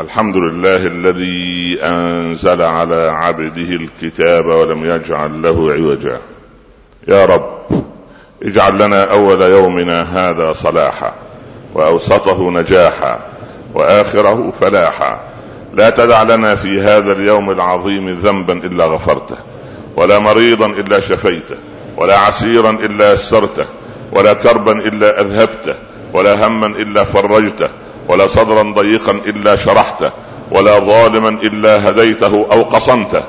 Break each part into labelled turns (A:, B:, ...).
A: الحمد لله الذي أنزل على عبده الكتاب ولم يجعل له عوجا. يا رب اجعل لنا أول يومنا هذا صلاحا وأوسطه نجاحا وآخره فلاحا. لا تدع لنا في هذا اليوم العظيم ذنبا إلا غفرته ولا مريضا إلا شفيته ولا عسيرا إلا يسرته ولا كربا إلا أذهبته ولا هما إلا فرجته ولا صدرا ضيقا إلا شرحته ولا ظالما إلا هديته أو قصمته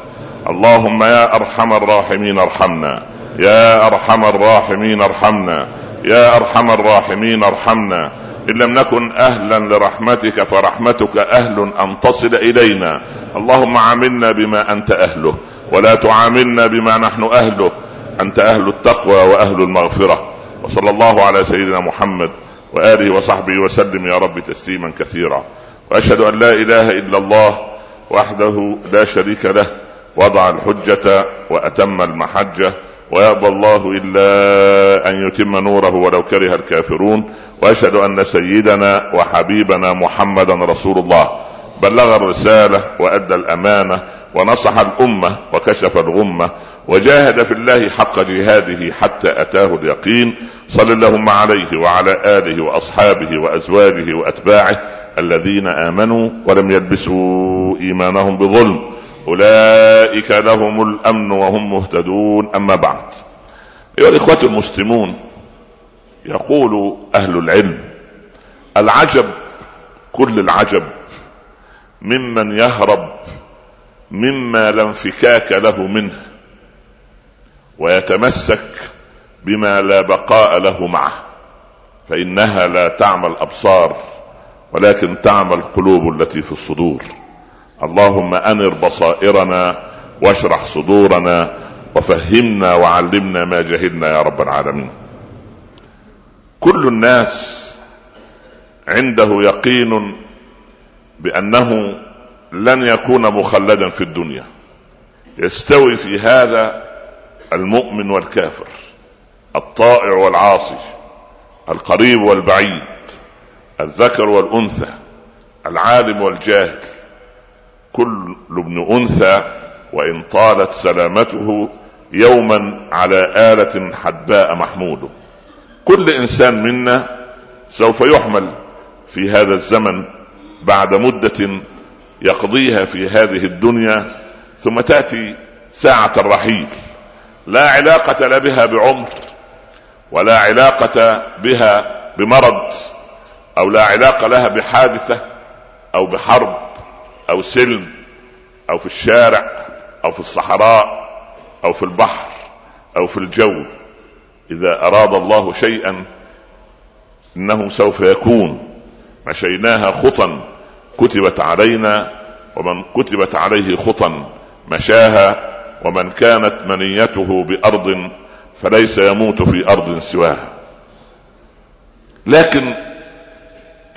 A: اللهم يا أرحم الراحمين ارحمنا يا أرحم الراحمين ارحمنا يا أرحم الراحمين ارحمنا. إن لم نكن أهلا لرحمتك فرحمتك أهل أن تصل إلينا. اللهم عاملنا بما أنت أهله ولا تعاملنا بما نحن أهله. أنت أهل التقوى وأهل المغفرة. وصلى الله على سيدنا محمد. وآله وصحبه وسلم يا رب تسليما كثيرا. وأشهد أن لا إله إلا الله وحده لا شريك له وضع الحجة وأتم المحجة ويأبى الله إلا أن يتم نوره ولو كره الكافرون. وأشهد أن سيدنا وحبيبنا محمدا رسول الله. بلغ الرسالة وأدى الأمانة ونصح الأمة وكشف الغمة وجاهد في الله حق جهاده حتى أتاه اليقين. صل اللهم عليه وعلى آله وأصحابه وأزواجه وأتباعه الذين آمنوا ولم يلبسوا إيمانهم بظلم. أولئك لهم الأمن وهم مهتدون. أما بعد أيها الإخوة المسلمون يقول أهل العلم العجب كل العجب ممن يهرب مما لا انفكاك له منه ويتمسك بما لا بقاء له معه فإنها لا تعمى الأبصار ولكن تعمى القلوب التي في الصدور. اللهم أنر بصائرنا واشرح صدورنا وفهمنا وعلمنا ما جهلنا يا رب العالمين. كل الناس عنده يقين بأنه لن يكون مخلدا في الدنيا. يستوي في هذا المؤمن والكافر الطائع والعاصي القريب والبعيد الذكر والأنثى العالم والجاهل. كل ابن أنثى وإن طالت سلامته يوما على آلة حداء محمود كل إنسان منا سوف يحمل في هذا الزمن بعد مدة يقضيها في هذه الدنيا ثم تأتي ساعة الرحيل. لا علاقة لا بها بعمر ولا علاقة بها بمرض أو لا علاقة لها بحادثة أو بحرب أو سلم أو في الشارع أو في الصحراء أو في البحر أو في الجو. إذا أراد الله شيئا إنه سوف يكون. مشيناها خطا. كتبت علينا ومن كتبت عليه خطا مشاها ومن كانت منيته بأرض فليس يموت في أرض سواها. لكن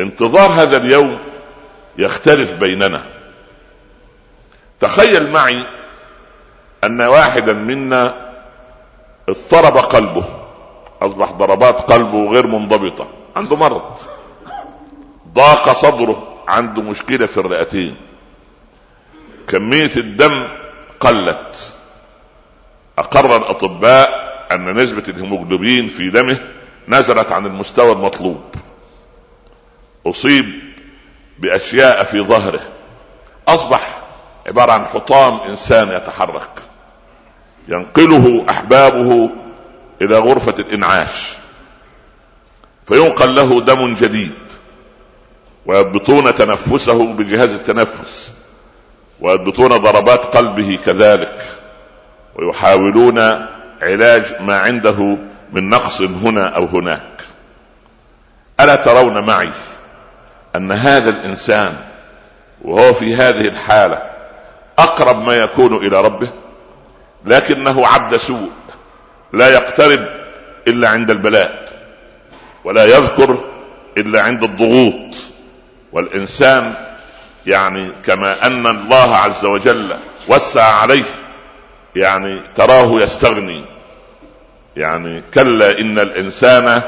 A: انتظار هذا اليوم يختلف بيننا. تخيل معي أن واحدا منا اضطرب قلبه أصبح ضربات قلبه غير منضبطة عنده مرض ضاق صدره عنده مشكلة في الرئتين. كمية الدم قلت. اقر الاطباء أن نسبة الهيموجلوبين في دمه نزلت عن المستوى المطلوب. أصيب بأشياء في ظهره. أصبح عبارة عن حطام إنسان يتحرك. ينقله أحبابه إلى غرفة الإنعاش. فينقل له دم جديد. ويضبطون تنفسه بجهاز التنفس ويضبطون ضربات قلبه كذلك ويحاولون علاج ما عنده من نقص هنا أو هناك. ألا ترون معي أن هذا الإنسان وهو في هذه الحالة أقرب ما يكون إلى ربه؟ لكنه عبد سوء لا يقترب إلا عند البلاء ولا يذكر إلا عند الضغوط. والإنسان يعني كما أن الله عز وجل وسع عليه يعني تراه يستغني. يعني كلا إن الإنسان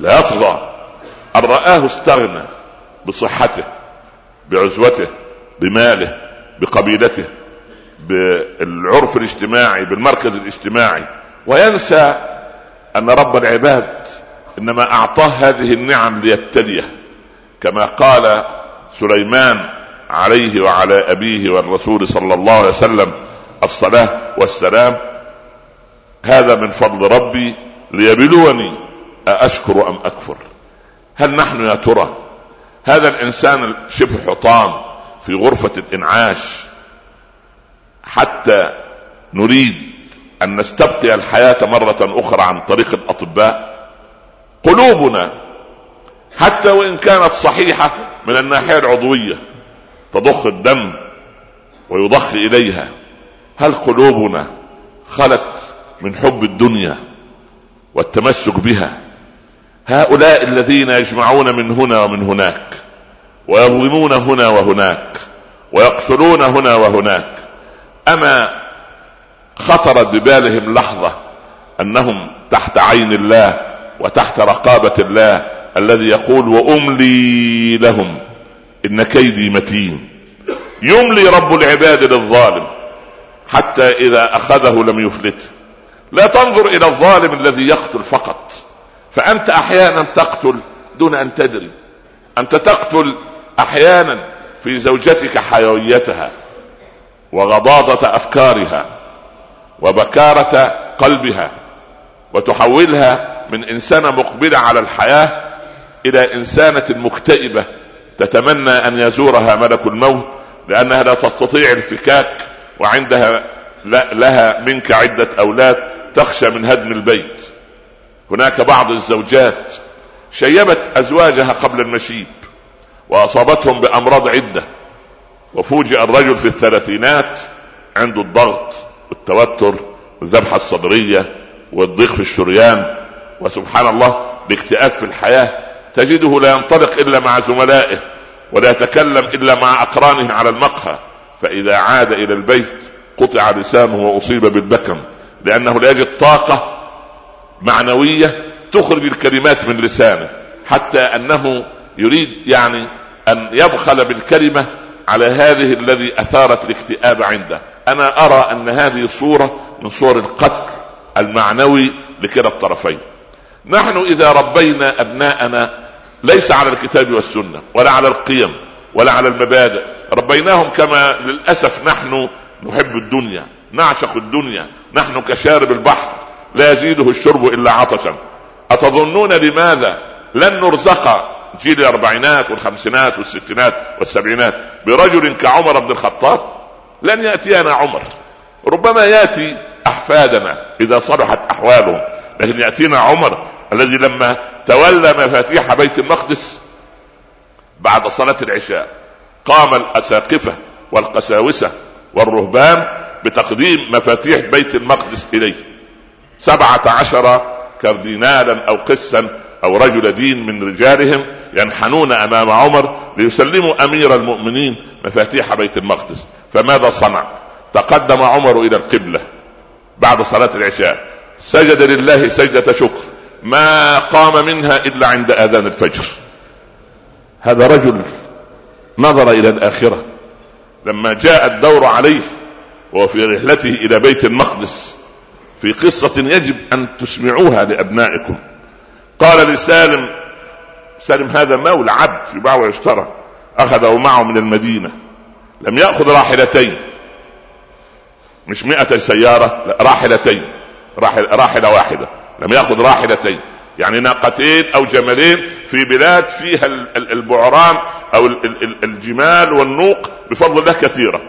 A: ليطغى أن رآه استغنى بصحته بعزوته بماله بقبيلته بالعرف الاجتماعي بالمركز الاجتماعي. وينسى أن رب العباد إنما أعطاه هذه النعم ليبتليه. كما قال سليمان عليه وعلى أبيه والرسول صلى الله عليه وسلم الصلاة والسلام هذا من فضل ربي ليبلوني أأشكر أم أكفر؟ هل نحن يا ترى هذا الإنسان شبه حطام في غرفة الإنعاش حتى نريد أن نستبقي الحياة مرة أخرى عن طريق الأطباء؟ قلوبنا حتى وإن كانت صحيحة من الناحية العضوية تضخ الدم ويضخ إليها. هل قلوبنا خلت من حب الدنيا والتمسك بها؟ هؤلاء الذين يجمعون من هنا ومن هناك ويظلمون هنا وهناك ويقتلون هنا وهناك أما خطرت ببالهم لحظة أنهم تحت عين الله وتحت رقابة الله الذي يقول وأملي لهم إن كيدي متين. يملي رب العباد للظالم حتى إذا أخذه لم يفلته لا تنظر إلى الظالم الذي يقتل فقط. فأنت أحيانا تقتل دون أن تدري. أنت تقتل أحيانا في زوجتك حيويتها وغضاضة أفكارها وبكارة قلبها وتحولها من إنسانة مقبلة على الحياة إلى إنسانة مكتئبة تتمنى أن يزورها ملك الموت لأنها لا تستطيع الفكاك وعندها لها منك عدة أولاد تخشى من هدم البيت. هناك بعض الزوجات شيبت أزواجها قبل المشيب وأصابتهم بأمراض عدة وفوجئ الرجل في الثلاثينات عنده الضغط والتوتر والذبحة الصدرية والضيق في الشريان وسبحان الله باكتئاب في الحياة. تجده لا ينطلق إلا مع زملائه ولا يتكلم إلا مع أقرانه على المقهى. فإذا عاد إلى البيت قطع لسانه وأصيب بالبكم لأنه لا يجد طاقة معنوية تخرج الكلمات من لسانه حتى أنه يريد يعني أن يبخل بالكلمة على هذه الذي أثارت الاكتئاب عنده. أنا أرى أن هذه صوره من صور القتل المعنوي لكلا الطرفين. نحن إذا ربينا أبناءنا ليس على الكتاب والسنة ولا على القيم ولا على المبادئ. ربيناهم كما للأسف نحن نحب الدنيا نعشق الدنيا نحن كشارب البحر لا يزيده الشرب إلا عطشا. أتظنون لماذا لن نرزق جيل الأربعينات والخمسينات والستينات والسبعينات برجل كعمر بن الخطاب؟ لن يأتينا عمر. ربما يأتي أحفادنا إذا صلحت أحوالهم. لكن يأتينا عمر الذي لما تولى مفاتيح بيت المقدس بعد صلاة العشاء قام الأساقفة والقساوسة والرهبان بتقديم مفاتيح بيت المقدس إليه. سبعة عشر كاردينالا أو قسا أو رجل دين من رجالهم ينحنون أمام عمر ليسلموا أمير المؤمنين مفاتيح بيت المقدس. فماذا صنع؟ تقدم عمر إلى القبلة بعد صلاة العشاء. سجد لله سجدة شكر. ما قام منها إلا عند آذان الفجر. هذا رجل نظر إلى الآخرة. لما جاء الدور عليه وهو في رحلته إلى بيت المقدس في قصة يجب أن تسمعوها لأبنائكم. قال لسالم سالم هذا مولى عبد يباع ويشترى أخذه معه من المدينة. لم يأخذ راحلتين. مش مئة سيارة لا راحلتين. راحل راحلة واحدة. لم يأخذ راحلتين. يعني ناقتين أو جملين في بلاد فيها البعران أو الجمال والنوق بفضل الله كثيرة.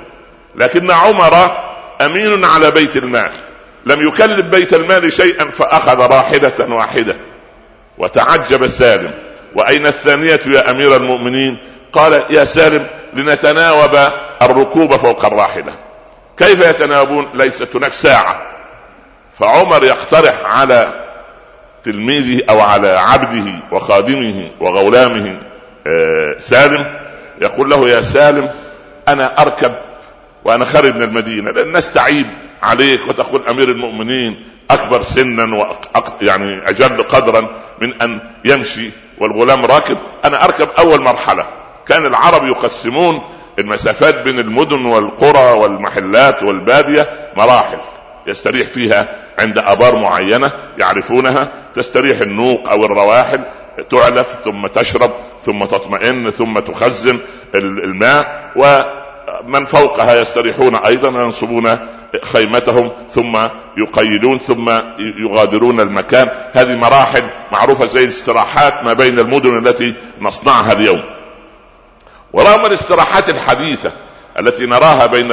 A: لكن عمر أمين على بيت المال. لم يكلف بيت المال شيئا فأخذ راحلة واحدة. وتعجب سالم. وأين الثانية يا أمير المؤمنين؟ قال يا سالم لنتناوب الركوب فوق الراحلة. كيف يتناوبون؟ ليست هناك ساعة. فعمر يقترح على تلميذه أو على عبده وخادمه وغلامه آه، سالم يقول له يا سالم أنا أركب وأنا خارج من المدينة لأن الناس تعيب عليك وتقول أمير المؤمنين أكبر سنا وأق... يعني أجل قدرا من أن يمشي والغلام راكب. أنا أركب أول مرحلة. كان العرب يقسمون المسافات بين المدن والقرى والمحلات والبادية مراحل. يستريح فيها عند أبار معينة يعرفونها تستريح النوق أو الرواحل تعلف ثم تشرب ثم تطمئن ثم تخزن الماء ومن فوقها يستريحون أيضا وينصبون خيمتهم ثم يقيدون ثم يغادرون المكان. هذه مراحل معروفة زي الاستراحات ما بين المدن التي نصنعها اليوم. ورغم الاستراحات الحديثة التي نراها بين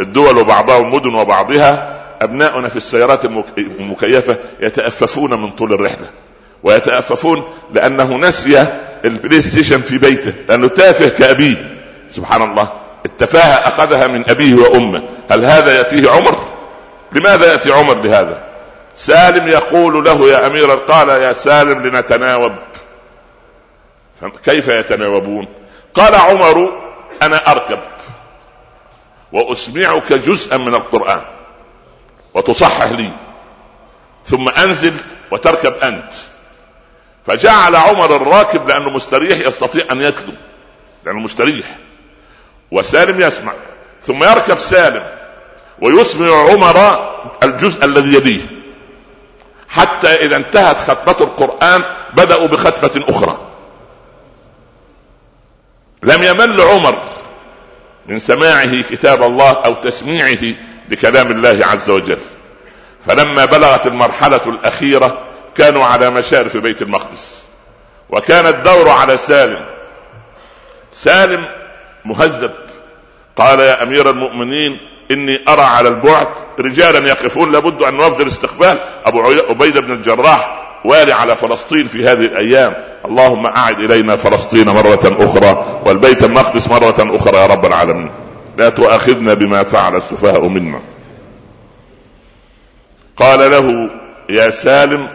A: الدول وبعضها والمدن وبعضها أبناؤنا في السيارات المكيفة يتأففون من طول الرحلة ويتأففون لأنه نسي البلاي ستيشن في بيته لأنه تافه كأبيه. سبحان الله التفاهة أخذها من أبيه وأمه. هل هذا يأتيه عمر؟ لماذا يأتي عمر بهذا سالم يقول له يا أمير قال يا سالم لنتناوب. كيف يتناوبون؟ قال عمر أنا أركب وأسمعك جزءا من القرآن. وتصحح لي. ثم أنزل وتركب أنت. فجعل عمر الراكب لأنه مستريح يستطيع أن يكذب. لأنه مستريح. وسالم يسمع. ثم يركب سالم. ويسمع عمر الجزء الذي يليه. حتى إذا انتهت ختمه القرآن بدأوا بختمه أخرى. لم يمل عمر من سماعه كتاب الله أو تسميعه لكلام الله عز وجل. فلما بلغت المرحلة الأخيرة كانوا على مشارف بيت المقدس. وكان الدور على سالم. سالم مهذب. قال يا أمير المؤمنين إني أرى على البعد رجالا يقفون لابد أن نوفد الاستقبال. أبو عبيده بن الجراح والي على فلسطين في هذه الأيام. اللهم أعد إلينا فلسطين مرة أخرى والبيت المقدس مرة أخرى يا رب العالمين. لا تؤاخذنا بما فعل السفهاء منا. قال له يا سالم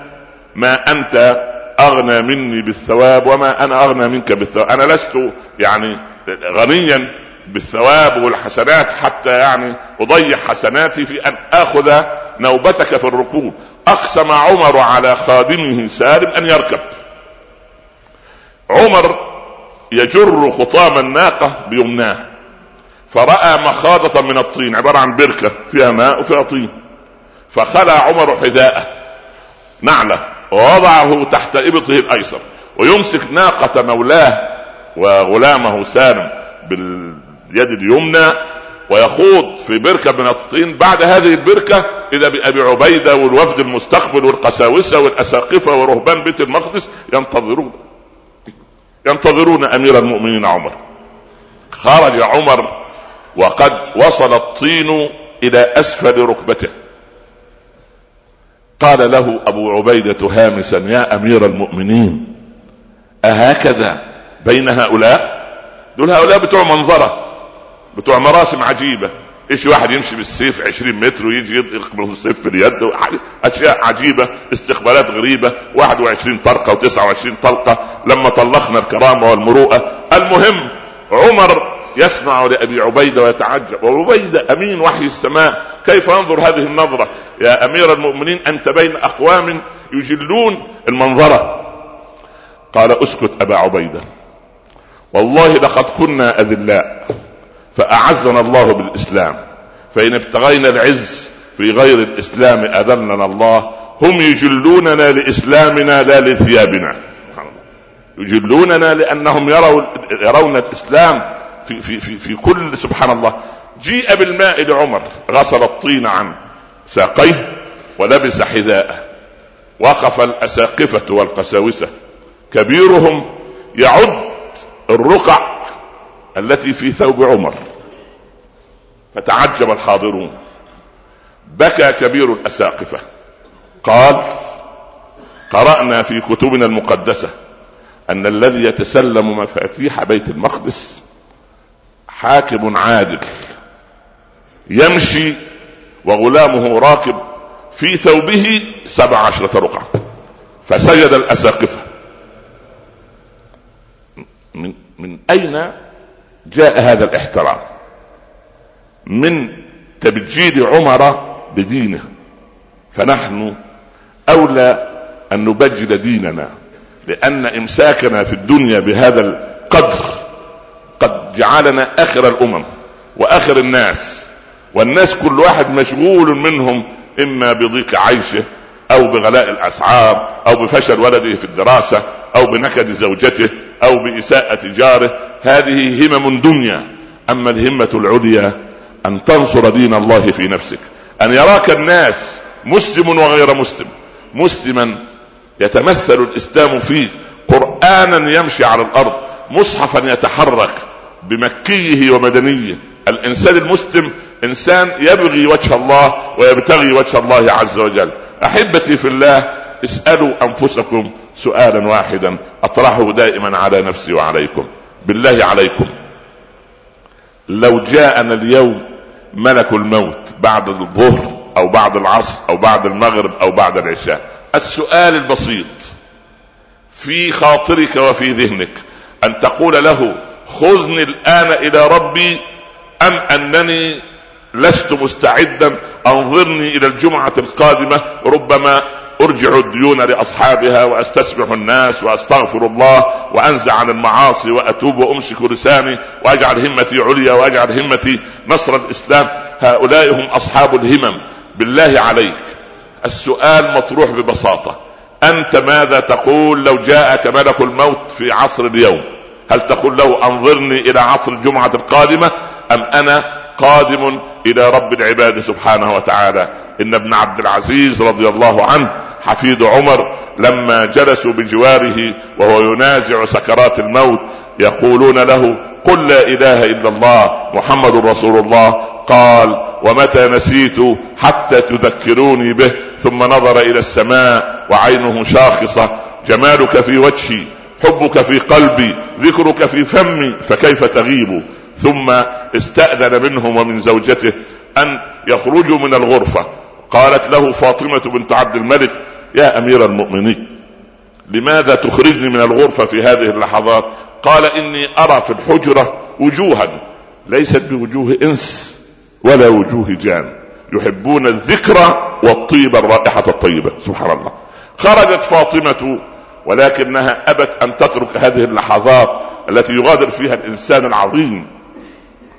A: ما أنت أغنى مني بالثواب وما أنا أغنى منك بالثواب؟ أنا لست يعني غنيا بالثواب والحسنات حتى يعني أضيع حسناتي في أن آخذ نوبتك في الركوب. أقسم عمر على خادمه سالم أن يركب. عمر يجر خطام الناقة بيمناه. فراى مخاضة من الطين عبارة عن بركة فيها ماء وفيها طين. فخلع عمر حذاءه نعلة ووضعه تحت إبطه الأيسر ويمسك ناقة مولاه وغلامه سالم باليد اليمنى ويخوض في بركة من الطين. بعد هذه البركة إذا بأبي عبيدة والوفد المستقبل والقساوسة والأساقفة ورهبان بيت المقدس ينتظرون. ينتظرون أمير المؤمنين عمر. خرج عمر وقد وصل الطين إلى أسفل ركبته. قال له أبو عبيدة هامسا يا أمير المؤمنين أهكذا بين هؤلاء؟ دول هؤلاء بتوع منظرة بتوع مراسم عجيبة. إيش واحد يمشي بالسيف 20 متر ويجي يقبل السيف في اليد؟ أشياء عجيبة استقبالات غريبة. 21 طلقه و29 طلقه لما طلقنا الكرامة والمروءة المهم عمر يسمع لأبي عبيدة ويتعجب. وعبيدة أمين وحي السماء. كيف ينظر هذه النظرة؟ يا أمير المؤمنين أنت بين أقوام يجلون المنظرة. قال أسكت أبا عبيدة. والله لقد كنا أذلاء فأعزنا الله بالإسلام. فإن ابتغينا العز في غير الإسلام أذلنا الله. هم يجلوننا لإسلامنا لا لثيابنا. يجلوننا لأنهم يروا يرون الإسلام في في في, في كل سبحان الله. جيء بالماء لعمر غسل الطين عن ساقيه ولبس حذاءه. وقف الأساقفة والقساوسة. كبيرهم يعد الرقع التي في ثوب عمر. فتعجب الحاضرون. بكى كبير الأساقفة. قال قرأنا في كتبنا المقدسة أن الذي يتسلم مفاتيح بيت المقدس حاكم عادل يمشي وغلامه راكب في ثوبه سبع عشرة رقعة فسجد الأساقفة. من, من أين جاء هذا الاحترام؟ من تبجيل عمر بدينه. فنحن أولى أن نبجل ديننا لأن إمساكنا في الدنيا بهذا القدر جعلنا آخر الأمم وآخر الناس والناس كل واحد مشغول منهم إما بضيق عيشه أو بغلاء الأسعار أو بفشل ولده في الدراسة أو بنكد زوجته أو بإساءة جاره هذه همم دنيا. أما الهمة العليا أن تنصر دين الله في نفسك. أن يراك الناس مسلم وغير مسلم. مسلما يتمثل الإسلام فيه قرآنا يمشي على الأرض مصحفا يتحرك بمكيه ومدنيه. الإنسان المسلم إنسان يبغي وجه الله ويبتغي وجه الله عز وجل. أحبتي في الله اسألوا أنفسكم سؤالا واحدا. أطرحه دائما على نفسي وعليكم. بالله عليكم. لو جاءنا اليوم ملك الموت بعد الظهر أو بعد العصر أو بعد المغرب أو بعد العشاء. السؤال البسيط في خاطرك وفي ذهنك أن تقول له خذني الآن إلى ربي أم أنني لست مستعدا؟ أنظرني إلى الجمعة القادمة ربما أرجع الديون لأصحابها واستسبح الناس وأستغفر الله وأنزع عن المعاصي وأتوب وأمسك لساني وأجعل همتي عليا وأجعل همتي نصر الإسلام. هؤلاء هم أصحاب الهمم. بالله عليك. السؤال مطروح ببساطة. أنت ماذا تقول لو جاءك ملك الموت في عصر اليوم؟ هل تقول له انظرني إلى عصر الجمعة القادمة أم أنا قادم إلى رب العباد سبحانه وتعالى؟ إن ابن عبد العزيز رضي الله عنه حفيد عمر لما جلسوا بجواره وهو ينازع سكرات الموت يقولون له قل لا إله إلا الله محمد رسول الله قال ومتى نسيت حتى تذكروني به؟ ثم نظر إلى السماء وعينه شاخصة جمالك في وجهي حبك في قلبي ذكرك في فمي فكيف تغيب؟ ثم استأذن منهم ومن زوجته أن يخرجوا من الغرفة. قالت له فاطمة بنت عبد الملك يا أمير المؤمنين لماذا تخرجني من الغرفة في هذه اللحظات؟ قال إني أرى في الحجرة وجوها ليست بوجوه إنس ولا وجوه جان يحبون الذكرى والطيب الرائحة الطيبة. سبحان الله. خرجت فاطمة ولكنها أبت أن تترك هذه اللحظات التي يغادر فيها الإنسان العظيم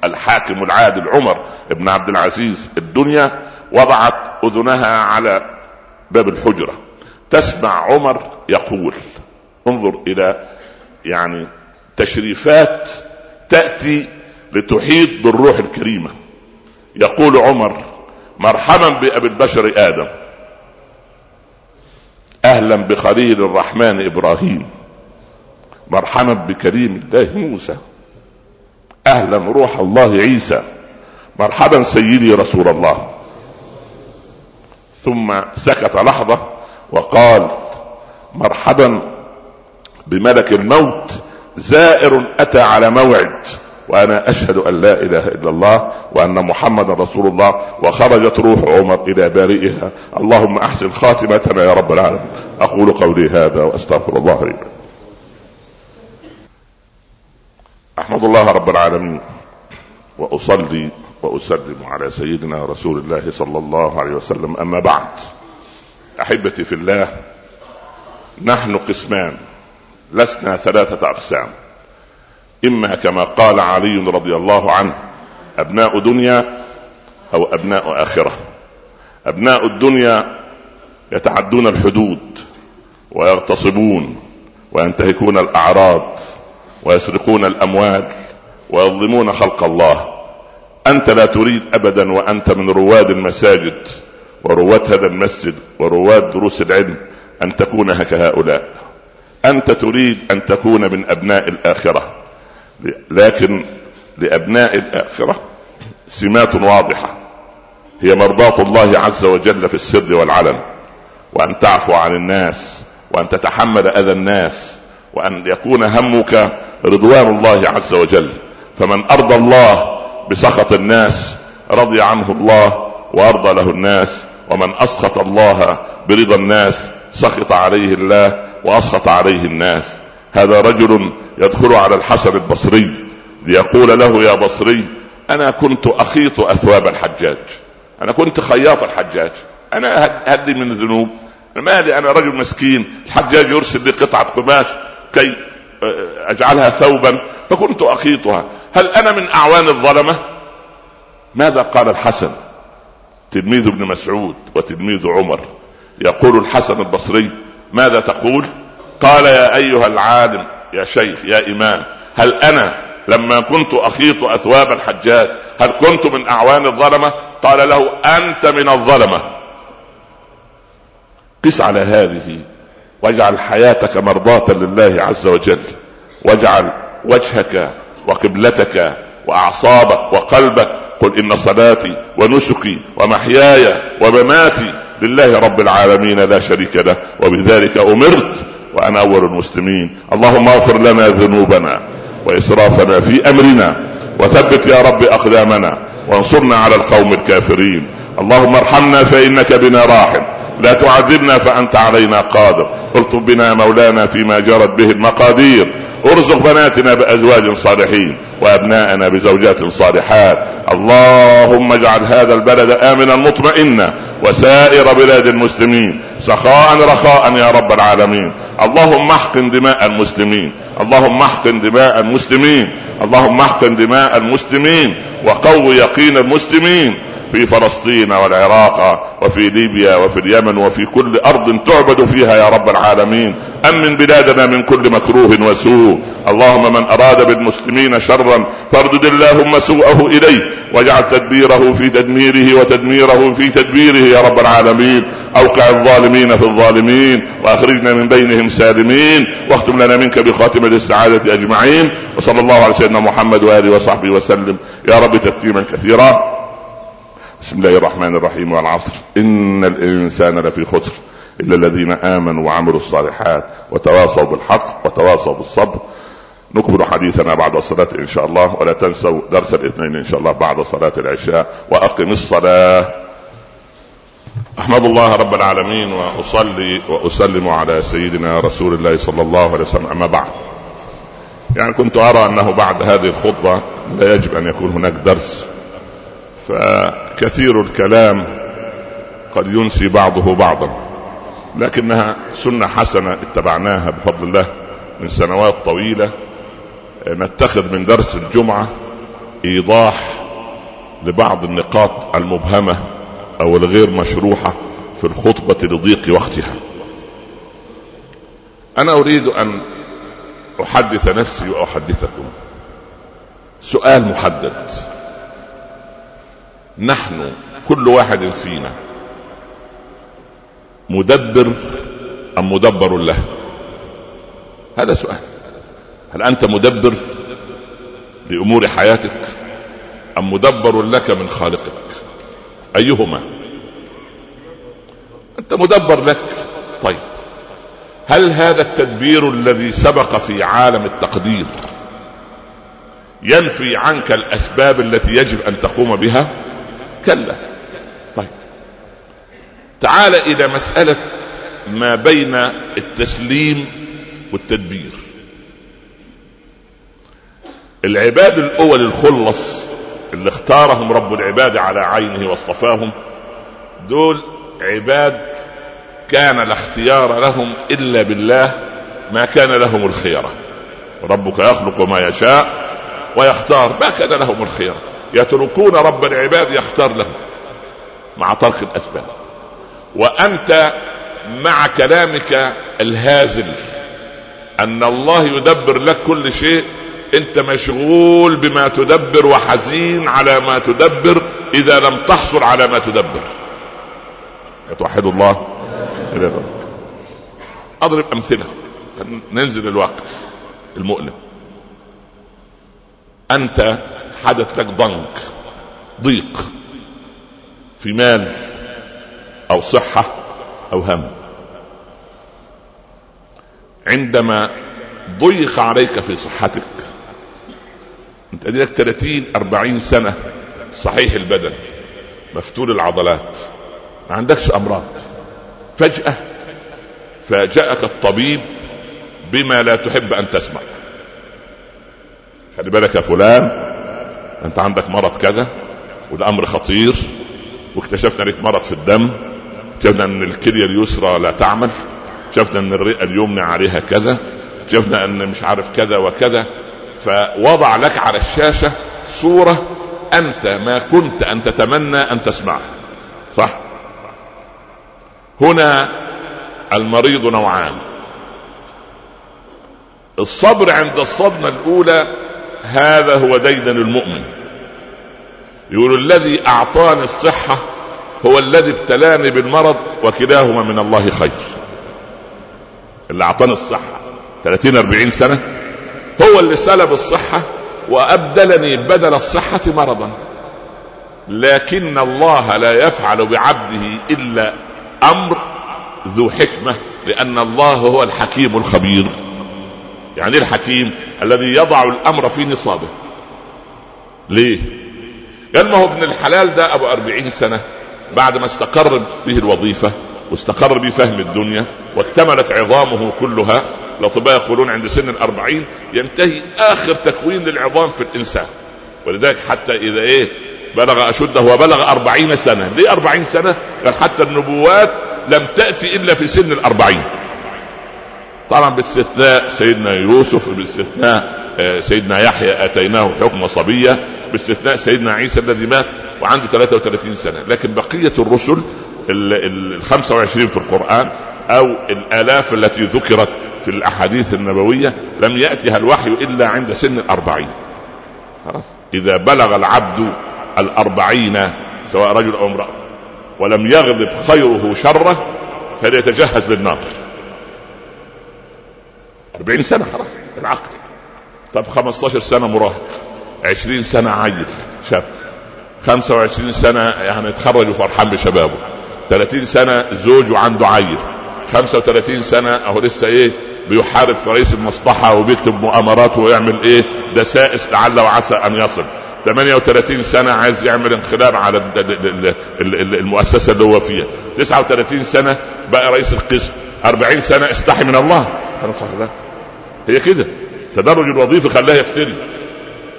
A: الحاكم العادل عمر بن عبد العزيز الدنيا وضعت أذنها على باب الحجرة. تسمع عمر يقول انظر إلى يعني تشريفات تأتي لتحيط بالروح الكريمة. يقول عمر مرحبا بأبي البشر آدم. أهلا بخليل الرحمن إبراهيم. مرحبا بكريم الله موسى. أهلا روح الله عيسى. مرحبا سيدي رسول الله. ثم سكت لحظة وقال مرحبا بملك الموت زائر أتى على موعد. وأنا أشهد أن لا إله إلا الله وأن محمدا رسول الله وخرجت روح عمر إلى بارئها. اللهم أحسن خاتمتنا يا رب العالمين. أقول قولي هذا وأستغفر الله لي. أحمد الله رب العالمين. وأصلي وأسلم على سيدنا رسول الله صلى الله عليه وسلم. أما بعد أحبتي في الله نحن قسمان لسنا ثلاثة أقسام. إما كما قال علي رضي الله عنه أبناء دنيا أو أبناء آخرة. أبناء الدنيا يتعدون الحدود ويغتصبون وينتهكون الأعراض ويسرقون الأموال ويظلمون خلق الله. أنت لا تريد ابدا وأنت من رواد المساجد ورواد هذا المسجد ورواد دروس العلم أن تكون كهؤلاء أنت تريد أن تكون من أبناء الآخرة. لكن لأبناء الآخرة سمات واضحة. هي مرضاة الله عز وجل في السر والعلن. وأن تعفو عن الناس وأن تتحمل أذى الناس وأن يكون همك رضوان الله عز وجل. فمن أرضى الله بسخط الناس رضي عنه الله وأرضى له الناس. ومن أسخط الله برضا الناس سخط عليه الله وأسخط عليه الناس. هذا رجل يدخل على الحسن البصري ليقول له يا بصري أنا كنت أخيط أثواب الحجاج. أنا كنت خياط الحجاج. أنا هدي من الذنوب مالي أنا رجل مسكين. الحجاج يرسل لي قطعة قماش كي أجعلها ثوبا فكنت أخيطها. هل أنا من أعوان الظلمة؟ ماذا قال الحسن؟ تلميذ ابن مسعود وتلميذ عمر. يقول الحسن البصري ماذا تقول؟ قال يا أيها العالم يا شيخ يا إمام هل أنا لما كنت أخيط أثواب الحجاج هل كنت من أعوان الظلمة؟ قال له أنت من الظلمة. قس على هذه واجعل حياتك مرضاة لله عز وجل واجعل وجهك وقبلتك وأعصابك وقلبك قل إن صلاتي ونسكي ومحياي ومماتي لله رب العالمين لا شريك له وبذلك أمرت أول المسلمين. اللهم اغفر لنا ذنوبنا وإسرافنا في أمرنا وثبت يا رب أقدامنا وانصرنا على القوم الكافرين. اللهم ارحمنا فإنك بنا راحم. لا تعذبنا فأنت علينا قادر. الطب بنا مولانا فيما جرت به المقادير. ارزق بناتنا بأزواج صالحين وأبناءنا بزوجات صالحات. اللهم اجعل هذا البلد آمنا مطمئنا وسائر بلاد المسلمين. سخاء رخاء يا رب العالمين. اللهم احقن دماء المسلمين. اللهم احقن دماء المسلمين. اللهم احقن دماء المسلمين. وقو يقين المسلمين. في فلسطين والعراق وفي ليبيا وفي اليمن وفي كل أرض تعبد فيها يا رب العالمين. أمن بلادنا من كل مكروه وسوء. اللهم من أراد بالمسلمين شرا فاردد اللهم سوءه إليه. واجعل تدبيره في تدميره وتدميره في تدبيره يا رب العالمين. أوقع الظالمين في الظالمين وأخرجنا من بينهم سالمين واختم لنا منك بخاتمه السعاده أجمعين وصلى الله على سيدنا محمد وآله وصحبه وسلم. يا رب تكريما كثيرا. بسم الله الرحمن الرحيم والعصر. إن الإنسان لفي خسر إلا الذين آمنوا وعملوا الصالحات وتواصوا بالحق وتواصوا بالصبر. نكمل حديثنا بعد الصلاة إن شاء الله. ولا تنسوا درس الاثنين إن شاء الله بعد صلاة العشاء. وأقم الصلاة. أحمد الله رب العالمين وأصلي وأسلم على سيدنا رسول الله صلى الله عليه وسلم. أما بعد يعني كنت أرى أنه بعد هذه الخطبة لا يجب أن يكون هناك درس فكثير الكلام قد ينسي بعضه بعضا لكنها سنة حسنة اتبعناها بفضل الله من سنوات طويلة. نتخذ من درس الجمعة إيضاح لبعض النقاط المبهمة أو الغير مشروحة في الخطبة لضيق وقتها. أنا أريد أن أحدث نفسي وأحدثكم. سؤال محدد. نحن كل واحد فينا مدبر أم مدبر له؟ هذا سؤال. هل أنت مدبر لأمور حياتك أم مدبر لك من خالقك؟ أيهما؟ أنت مدبر لك. طيب هل هذا التدبير الذي سبق في عالم التقدير ينفي عنك الأسباب التي يجب أن تقوم بها؟ كلا. طيب تعال إلى مسألة ما بين التسليم والتدبير. العباد الأول الخلص اللي اختارهم رب العباد على عينه واصطفاهم دول عباد كان لا اختيار لهم إلا بالله ما كان لهم الخيره ربك يخلق ما يشاء ويختار ما كان لهم الخيره يتركون رب العباد يختار لهم مع ترك الأسباب. وأنت مع كلامك الهازل أن الله يدبر لك كل شيء انت مشغول بما تدبر وحزين على ما تدبر اذا لم تحصل على ما تدبر. توحد الله؟ اضرب امثلة. ننزل الواقع المؤلم. انت حدث لك ضنك ضيق في مال أو صحة أو هم. عندما ضيق عليك في صحتك انت لك 30 40 سنة. صحيح البدن. مفتول العضلات. ما عندكش أمراض. فجأة. فاجأك الطبيب بما لا تحب أن تسمع. خلي بالك يا فلان أنت عندك مرض كذا والأمر خطير واكتشفنا لك مرض في الدم اكتشفنا إن الكلية اليسرى لا تعمل اكتشفنا إن الرئة اليمنى عليها كذا اكتشفنا إن مش عارف كذا وكذا. فوضع لك على الشاشة صورة أنت ما كنت أن تتمنى أن تسمعها. صح؟ هنا المريض نوعان. الصبر عند الصدمة الأولى هذا هو ديدن المؤمن يقول الذي أعطاني الصحة هو الذي ابتلاني بالمرض وكلاهما من الله خير. اللي أعطاني الصحة 30 40 سنة هو اللي سلب الصحة وأبدلني بدل الصحة مرضا. لكن الله لا يفعل بعبده إلا أمر ذو حكمة لأن الله هو الحكيم الخبير. يعني إيه الحكيم؟ الذي يضع الأمر في نصابه. ليه؟ قال ما هو ابن الحلال ده أبو أربعين سنة بعد ما استقر به الوظيفة واستقر به فهم الدنيا واكتملت عظامه كلها الاطباء يقولون عند سن الأربعين ينتهي آخر تكوين للعظام في الإنسان. ولذلك حتى إذا إيه بلغ أشده وبلغ أربعين سنة. ليه أربعين سنة؟ قال حتى النبوات لم تأتي إلا في سن الأربعين. طبعا باستثناء سيدنا يوسف باستثناء آه، سيدنا يحيى أتيناه حكم صبية باستثناء سيدنا عيسى الذي مات وعنده 33 سنة. لكن بقية الرسل ال 25 في القرآن أو الآلاف التي ذكرت في الأحاديث النبوية لم يأتها الوحي إلا عند سن الأربعين. خلاص. إذا بلغ العبد الأربعين سواء رجل أو امرأة ولم يغلب خيره شره فليتجهز للنار. أربعين سنة خلاص العقل. طب 15 سنة مراهق 20 سنة عيل شاب. 25 سنة يعني تخرج وفرحان بشبابه. 30 سنة زوج وعنده عيل. 35 سنة أهو لسه إيه بيحارب في رئيس المصلحة وبيكتب مؤامرات ويعمل إيه دسائس لعل وعسى أن يصل. 38 سنة عايز يعمل انقلاب على المؤسسة اللي هو فيها. 39 سنة بقى رئيس القسم. 40 سنة استحي من الله. هي كده. تدرج الوظيفي خلاه يفتري.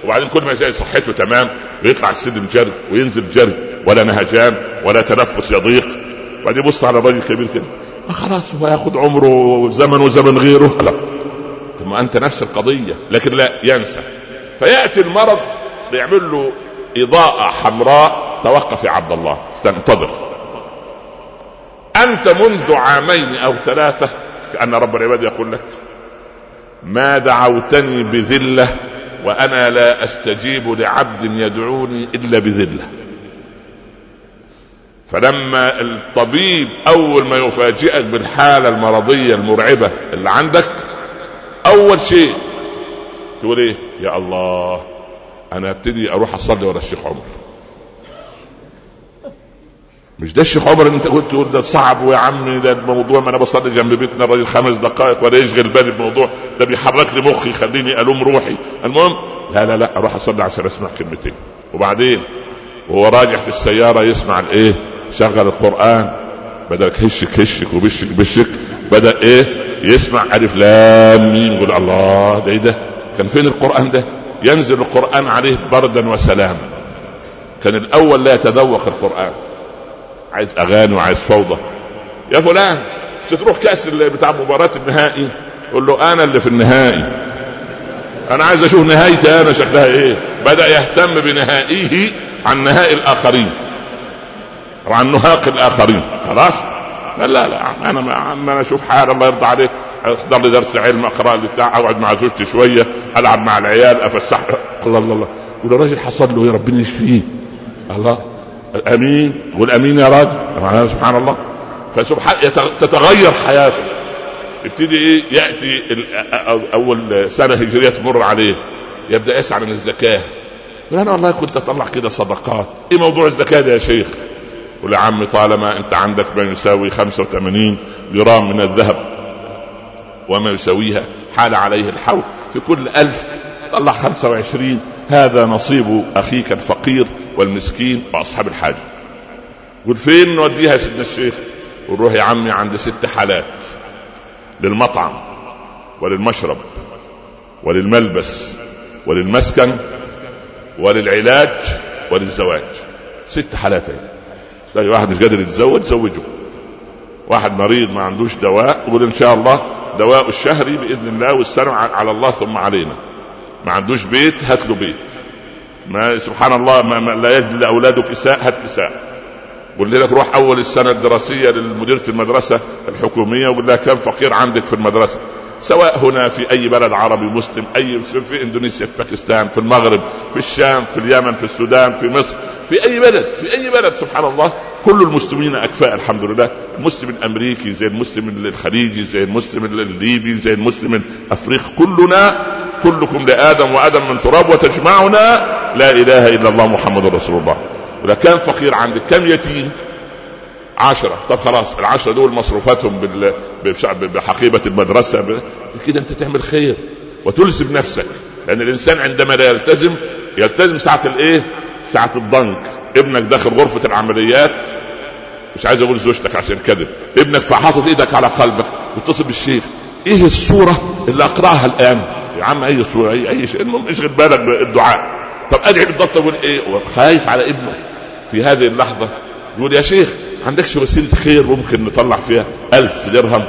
A: وبعدين كل ما يلاقي صحته تمام ويطلع السلم جري وينزل جري. ولا نهجان ولا تنفس يضيق. وبعدين يبص على الراجل الكبير كده. خلاص هو ياخد عمره زمن وزمن غيره. لا. ثم أنت نفس القضية لكن لا ينسى. فيأتي المرض بيعمل له إضاءة حمراء توقف يا عبد الله. استنتظر. أنت منذ عامين أو ثلاثة كأن رب العباد يقول لك ما دعوتني بذلة وأنا لا أستجيب لعبد يدعوني إلا بذلة. فلما الطبيب أول ما يفاجئك بالحالة المرضية المرعبة اللي عندك أول شيء تقول إيه؟ يا الله أنا أبتدي أروح أصلي ورا الشيخ عمر. مش ده الشيخ عمر أنت كنت تقول ده صعب ويا عمي ده الموضوع ما أنا بصلي جنب بيتنا الراجل خمس دقائق ولا يشغل بالي بموضوع ده بيحرك لي مخي يخليني ألوم روحي. المهم لا لا لا أروح أصلي عشان أسمع كلمتين. وبعدين وهو راجع في السيارة يسمع الإيه؟ شغل القرآن بدل هشك هشك وبشك بشك بدا إيه؟ يسمع ألف لام ميم يقول الله ده إيه ده؟ كان فين القرآن ده؟ ينزل القرآن عليه بردا وسلاما. كان الأول لا يتذوق القرآن. عايز أغاني وعايز فوضى. يا فلان تروح كأس بتاع مباراة النهائي يقول له أنا اللي في النهائي. أنا عايز أشوف نهايتي أنا شكلها إيه؟ بدأ يهتم بنهائيه عن نهائي الآخرين. وعن نهاق الآخرين. خلاص؟ لا لا لا. أنا ما أنا أشوف حال الله يرضى عليك. احضر لي درس علم أقرأ لي بتاع أقعد مع زوجتي شوية ألعب مع العيال أفسح. الله الله الله. والراجل حصل له يا ربنا يشفيه الله. امين قول امين يا راجل. سبحان الله. فسبحان تتغير حياته. يبتدي إيه؟ يأتي أول سنة هجرية تمر عليه. يبدأ يسعى من الزكاة. أنا والله كنت أطلع كده صدقات. إيه موضوع الزكاة ده يا شيخ؟ يقول يا عمي طالما انت عندك ما يساوي 85 جرام من الذهب وما يساويها حال عليه الحول. في كل ألف طلع 25 هذا نصيب أخيك الفقير والمسكين وأصحاب الحاجة قول فين نوديها يا سيدنا الشيخ؟ ونروح يا عمي عند ست حالات. للمطعم وللمشرب وللملبس وللمسكن وللعلاج وللزواج. ست حالات تلاقي واحد مش قادر يتزوج زوجه. واحد مريض ما عندوش دواء يقول إن شاء الله دواء الشهر بإذن الله والسنة على الله ثم علينا. ما عندوش بيت هات له بيت. ما سبحان الله ما, لا يجد لاولاده كساء هات كساء قلت لك روح أول السنة الدراسية لمديره المدرسة الحكومية وقول لها كم فقير عندك في المدرسة. سواء هنا في أي بلد عربي مسلم أي في إندونيسيا في باكستان في المغرب في الشام في اليمن في السودان في مصر. في أي بلد في أي بلد سبحان الله. كل المسلمين أكفاء الحمد لله. المسلم الأمريكي زي المسلم الخليجي زي المسلم الليبي زي المسلم الأفريقي. كلنا كلكم لآدم وأدم من تراب وتجمعنا. لا إله إلا الله محمد رسول الله. ولا كان فقير عندك كم يتيم؟ عشرة. طب خلاص العشرة دول مصروفاتهم بال... بحقيبة المدرسة. كده أنت تعمل خير وتلزم نفسك. لأن الإنسان عندما لا يلتزم يلتزم ساعة الإيه؟ ساعة الضنك. ابنك داخل غرفة العمليات. مش عايز أقول زوجتك عشان كذب. ابنك فحاطط إيدك على قلبك واتصل بالشيخ. إيه الصورة اللي أقرأها الآن؟ يا عم أي صورة؟ اي أي شيء؟ المهم اشغل بالك بالدعاء. طب أدعي بالضبط أقول إيه؟ خايف على ابنه. في هذه اللحظة يقول يا شيخ عندكش وسيلة خير ممكن نطلع فيها؟ ألف درهم.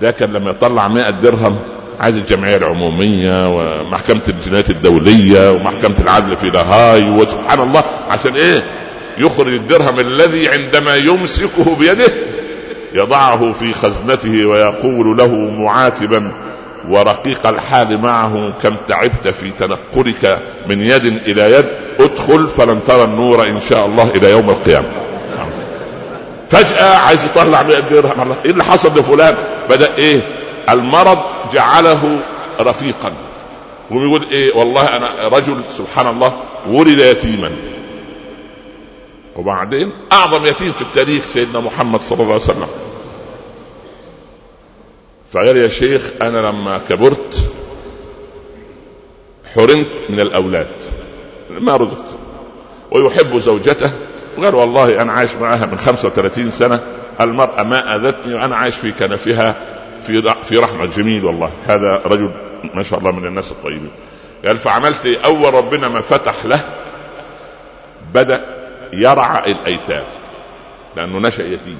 A: ده كان لما يطلع مائة درهم عايز الجمعية العمومية ومحكمة الجنايات الدولية ومحكمة العدل في لاهاي وسبحان الله عشان إيه؟ يخرج الدرهم الذي عندما يمسكه بيده يضعه في خزنته ويقول له معاتبا ورقيق الحال معه كم تعبت في تنقلك من يد إلى يد ادخل فلن ترى النور إن شاء الله إلى يوم القيامة. فجأة عايز يطلع 100 درهم إيه اللي حصل لفلان؟ بدأ إيه؟ المرض جعله رفيقا. وبيقول إيه والله أنا رجل سبحان الله ولد يتيما. وبعدين أعظم يتيم في التاريخ سيدنا محمد صلى الله عليه وسلم. فقال يا شيخ أنا لما كبرت حرمت من الأولاد. ما رزقت. ويحب زوجته. وقال والله أنا عايش معها من 35 سنة. المرأة ما أذتني وأنا عايش في كنفها. في في رحمة. جميل والله. هذا رجل ما شاء الله من الناس الطيبين. قال فعملت إيه أول ربنا ما فتح له بدأ يرعى الأيتام لأنه نشأ يتيم.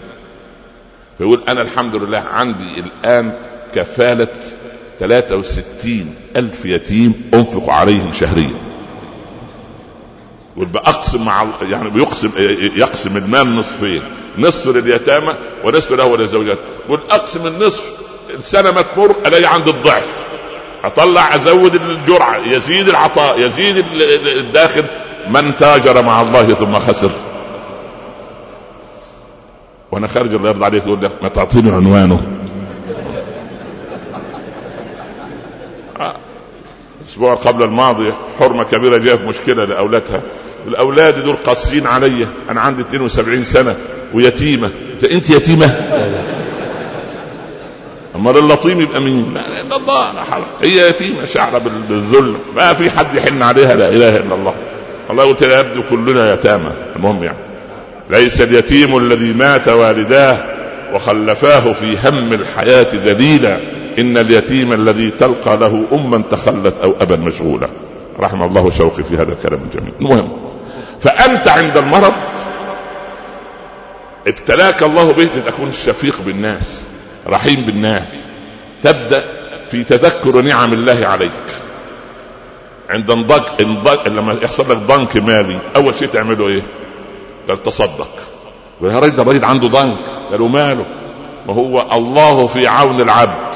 A: فيقول أنا الحمد لله عندي الآن كفالة 63 ألف يتيم أنفق عليهم شهريا. وبأقسم مع يعني بيقسم يقسم المال نصفين نصف لليتامى ونصف له وللزوجات يقول أقسم النصف السنة ما تمر ألاقي عندي الضعف. أطلع أزود الجرعة. يزيد العطاء يزيد الداخل. من تاجر مع الله ثم خسر. وأنا خارج الله يرضى عليك يقول لك ما تعطيني عنوانه. الأسبوع قبل الماضي حرمة كبيرة جاءت مشكلة لأولادها. الأولاد دول قاسيين علي. أنا عندي 72 سنة ويتيمة. أنت يتيمة؟ أمال اللطيم يبقى مين؟ لا الله لا حول هي يتيمة شعرة بالذل. ما في حد يحن عليها لا إله إلا الله. الله قلت يبدو كلنا يتامى. المهم يعني. ليس اليتيم الذي مات والداه وخلفاه في هم الحياة ذليلا. إن اليتيم الذي تلقى له اما تخلت أو ابا مشغولا رحم الله شوقي في هذا الكلام الجميل. المهم فأنت عند المرض ابتلاك الله به لتكون الشفيق بالناس. رحيم بالناس تبدأ في تذكر نعم الله عليك. عند انضج انضج لما يحصل لك ضنك مالي أول شيء تعمله إيه؟ قال تصدق. يا راجل ده مريض عنده ضنك قالوا ماله؟ ما هو الله في عون العبد.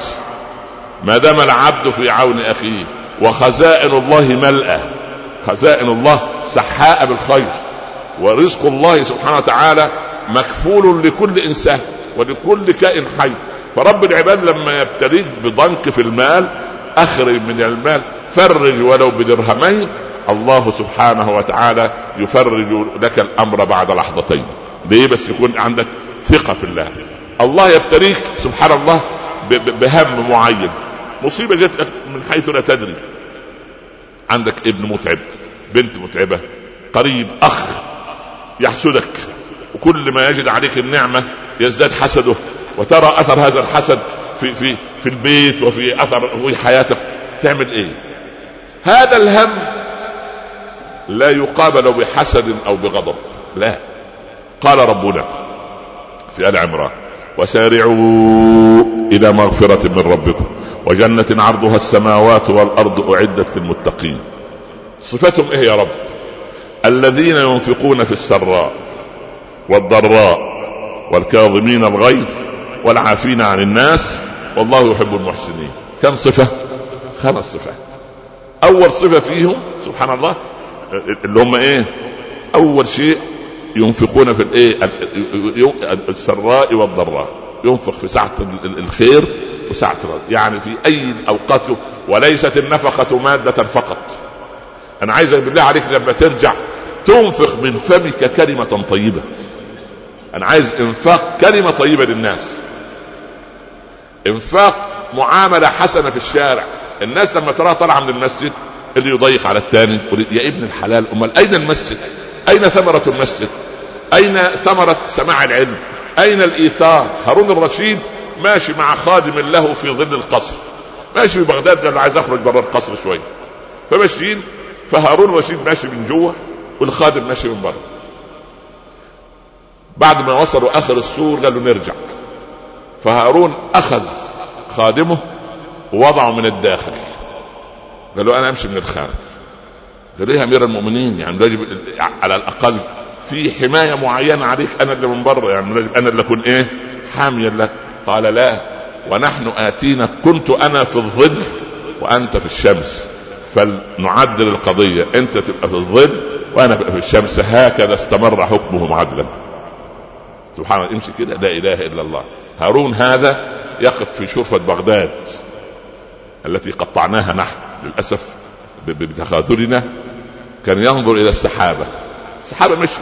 A: ما دام العبد في عون أخيه وخزائن الله ملأى خزائن الله سحاء بالخير. ورزق الله سبحانه وتعالى مكفول لكل إنسان ولكل كائن حي. فرب العباد لما يبتليك بضنك في المال أخرج من المال فرج ولو بدرهمين الله سبحانه وتعالى يفرج لك الأمر بعد لحظتين. ليه؟ بس يكون عندك ثقة في الله. الله يبتليك سبحان الله بهم معين. مصيبة جت من حيث لا تدري. عندك ابن متعب بنت متعبة قريب أخ يحسدك وكل ما يجد عليك النعمة يزداد حسده. وترى أثر هذا الحسد في في في البيت وفي أثر في حياتك تعمل إيه؟ هذا الهم لا يقابل بحسد أو بغضب. لا. قال ربنا في آل عمران وسارعوا إلى مغفرة من ربكم. وجنة عرضها السماوات والأرض أعدت للمتقين. صفتهم إيه يا رب؟ الذين ينفقون في السراء والضراء والكاظمين الغيظ والعافين عن الناس والله يحب المحسنين. كم صفة؟ خمس صفات. أول صفة فيهم سبحان الله اللي هم إيه؟ أول شيء ينفقون في الإيه؟ السراء والضراء. ينفق في ساعة الخير وساعة يعني في أي أوقات وليست النفقة مادة فقط. أنا عايز بالله عليك لما ترجع تنفق من فمك كلمة طيبة. أنا عايز إنفاق كلمة طيبة للناس. إنفاق معاملة حسنة في الشارع الناس لما تراها طالعة من المسجد اللي يضيق على الثاني يا ابن الحلال أمال أين المسجد؟ أين ثمرة المسجد؟ أين ثمرة سماع العلم؟ أين الإيثار؟ هارون الرشيد ماشي مع خادم له في ظل القصر ماشي في بغداد قال عايز أخرج بره القصر شوية فماشيين فهارون الرشيد ماشي من جوه والخادم ماشي من بره بعد ما وصلوا آخر السور قالوا نرجع فهارون أخذ خادمه ووضعه من الداخل. قالوا أنا أمشي من الخارج. قال يا أمير المؤمنين؟ يعني يجب على الأقل في حماية معينة عليك أنا اللي من بره يعني أنا اللي أكون إيه؟ حاميا لك. قال لا ونحن آتينا كنت أنا في الظل وأنت في الشمس. فلنعدل القضية. أنت تبقى في الظل وأنا أبقى في الشمس. هكذا استمر حكمهم عدلا سبحان الله امشي كده. لا إله إلا الله. هارون هذا يقف في شرفة بغداد التي قطعناها نحن للأسف بتخاذلنا. كان ينظر إلى السحابة. السحابة مشي.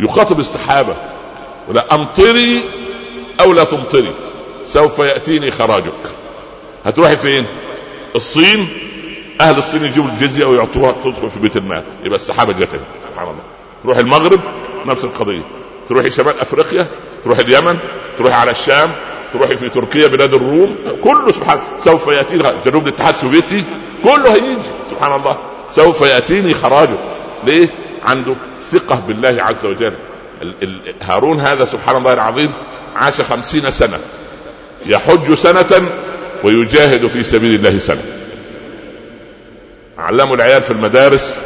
A: يخاطب السحابة. ولا أمطري أو لا تمطري. سوف يأتيني خراجك. هتروحي فين؟ الصين؟ أهل الصين يجيبوا الجزية ويعطوها تدخل في بيت المال. يبقى السحابة جت سبحان الله. تروح المغرب؟ نفس القضية. تروحي شمال أفريقيا؟ تروحي اليمن؟ تروحي على الشام تروحي في تركيا بلاد الروم كله سبحان سوف ياتي جنوب الاتحاد السوفيتي كله هيجي سبحان الله. سوف يأتيني خراجه ليه؟ عنده ثقة بالله عز وجل. هارون هذا سبحان الله العظيم عاش خمسين سنة. يحج سنة ويجاهد في سبيل الله سنة. علموا العيال في المدارس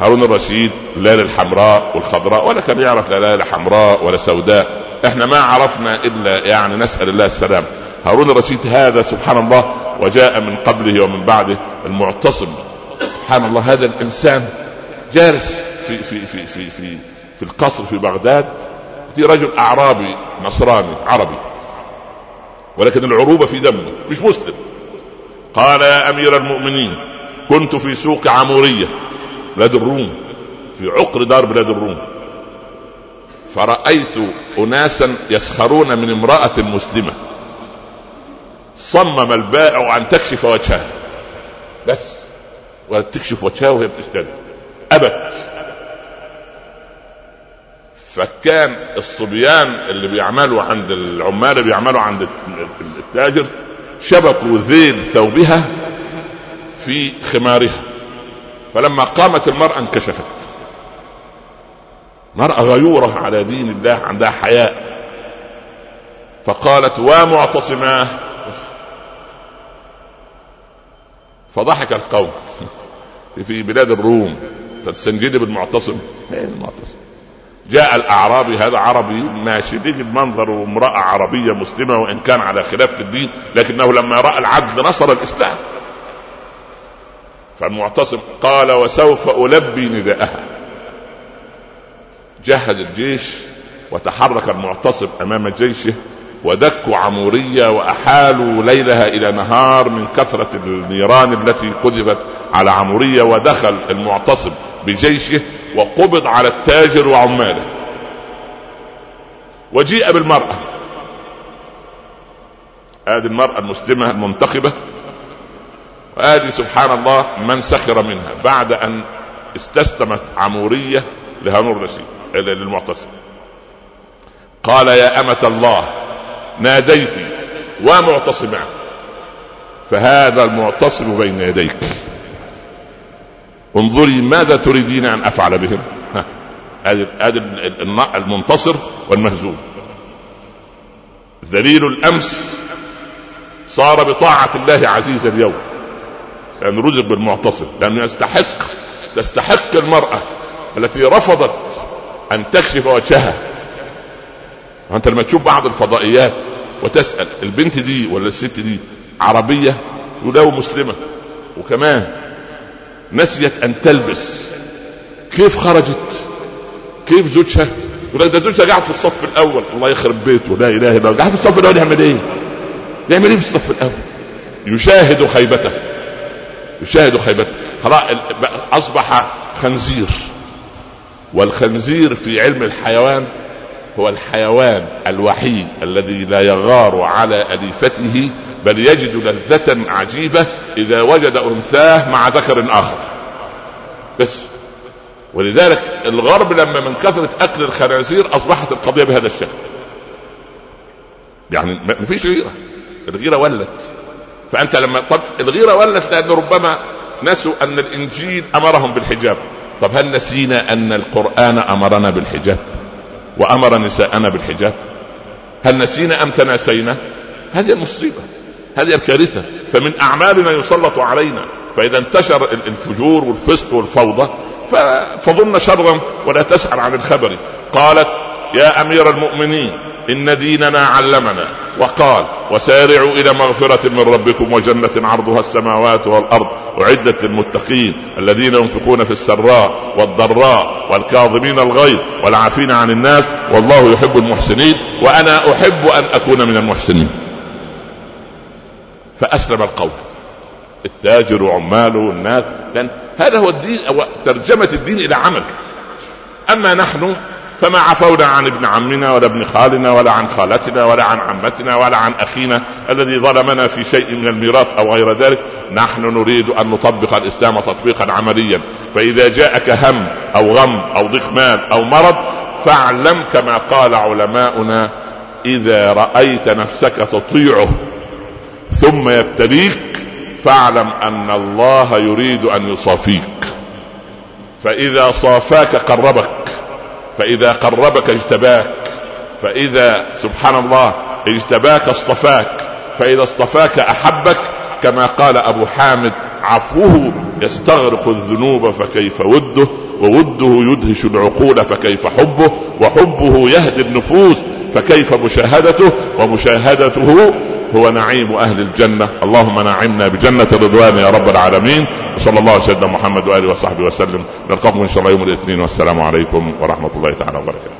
A: هارون الرشيد الليالي الحمراء والخضراء ولا كان يعرف لا ليالي حمراء ولا سوداء. إحنا ما عرفنا إلا يعني نسأل الله السلام. هارون الرشيد هذا سبحان الله وجاء من قبله ومن بعده المعتصم. سبحان الله هذا الإنسان جالس في في في في في, في القصر في بغداد. في رجل أعرابي نصراني عربي. ولكن العروبة في دمه مش مسلم. قال يا أمير المؤمنين كنت في سوق عمورية بلاد الروم في عقر دار بلاد الروم. فرأيت أناسا يسخرون من امرأة مسلمة. صمم البائع أن تكشف وجهها بس. ولا تكشف وجهها وهي بتشتري. أبت. فكان الصبيان اللي بيعملوا عند العمال اللي بيعملوا عند التاجر شبكوا ذيل ثوبها في خمارها. فلما قامت المرأة انكشفت. مرأة غيورة على دين الله عندها حياء. فقالت ومعتصماه فضحك القوم. في بلاد الروم تستنجد بالمعتصم إيه المعتصم جاء الأعرابي هذا عربي ماشي تجد منظر امراه عربية مسلمة وإن كان على خلاف في الدين لكنه لما رأى العدل نصر الإسلام. فالمعتصم قال وسوف ألبي نداءها. جهز الجيش وتحرك المعتصم أمام جيشه ودكوا عمورية وأحالوا ليلها إلى نهار من كثرة النيران التي قذفت على عمورية ودخل المعتصم بجيشه وقبض على التاجر وعماله. وجيء بالمرأة. هذه المرأة المسلمة المنتخبة. وهذه سبحان الله من سخر منها بعد أن استسلمت عمورية لهانور رشيد للمعتصم. قال يا أمة الله ناديت ومعتصما. فهذا المعتصم بين يديك. انظري ماذا تريدين أن أفعل بهم. هذا المنتصر والمهزوم. ذليل الأمس صار بطاعة الله عزيز اليوم. لأنه رزق بالمعتصم لأنه يستحق تستحق المرأة التي رفضت أن تكشف وجهها. أنت لما تشوف بعض الفضائيات وتسأل البنت دي ولا الست دي عربية ولو مسلمة. وكمان نسيت أن تلبس. كيف خرجت؟ كيف زوجها؟ يقول لك ده زوجها قاعد في الصف الأول. الله يخرب بيته. لا إله إلا الله. قاعد في الصف الأول يعمل إيه؟ يعمل إيه في الصف الأول؟ يشاهد خيبته. يشاهد خيبته. خلاص أصبح خنزير. والخنزير في علم الحيوان هو الحيوان الوحيد الذي لا يغار على أليفته بل يجد لذة عجيبة إذا وجد أنثاه مع ذكر آخر. بس. ولذلك الغرب لما من كثرة أكل الخنازير أصبحت القضية بهذا الشكل. يعني ما فيش غيرة. الغيرة ولت. فأنت لما طب الغيرة ولت لأن ربما نسوا أن الإنجيل أمرهم بالحجاب. طب هل نسينا أن القرآن أمرنا بالحجاب؟ وأمر نساءنا بالحجاب؟ هل نسينا أم تناسينا؟ هذه المصيبة هذه الكارثة. فمن أعمالنا يسلط علينا. فإذا انتشر الفجور والفسق والفوضى فظن شرا ولا تسأل عن الخبر. قالت يا أمير المؤمنين إن ديننا علمنا. وقال وسارعوا إلى مغفرة من ربكم وجنة عرضها السماوات والأرض أعدت للمتقين الذين ينفقون في السراء والضراء والكاظمين الغيظ والعافين عن الناس والله يحب المحسنين وأنا أحب أن أكون من المحسنين. فأسلم القول. التاجر وعماله والناس لأن هذا هو الدين ترجمة الدين إلى عمل. أما نحن فما عفونا عن ابن عمنا ولا ابن خالنا ولا عن خالتنا ولا عن عمتنا ولا عن أخينا الذي ظلمنا في شيء من الميراث أو غير ذلك نحن نريد أن نطبق الإسلام تطبيقا عمليا. فإذا جاءك هم أو غم أو ضيق مال أو مرض فاعلم كما قال علماؤنا إذا رأيت نفسك تطيعه ثم يبتليك فاعلم أن الله يريد أن يصافيك. فإذا صافاك قربك. فإذا قربك اجتباك فإذا سبحان الله اجتباك اصطفاك فإذا اصطفاك أحبك كما قال أبو حامد عفوه يستغرق الذنوب فكيف وده ووده يدهش العقول فكيف حبه وحبه يهدي النفوس فكيف مشاهدته ومشاهدته هو نعيم أهل الجنة. اللهم نعمنا بجنة رضوان يا رب العالمين. وصلى الله على سيدنا محمد وآله وصحبه وسلم. نلقاكم إن شاء الله يوم الاثنين. والسلام عليكم ورحمة الله تعالى وبركاته.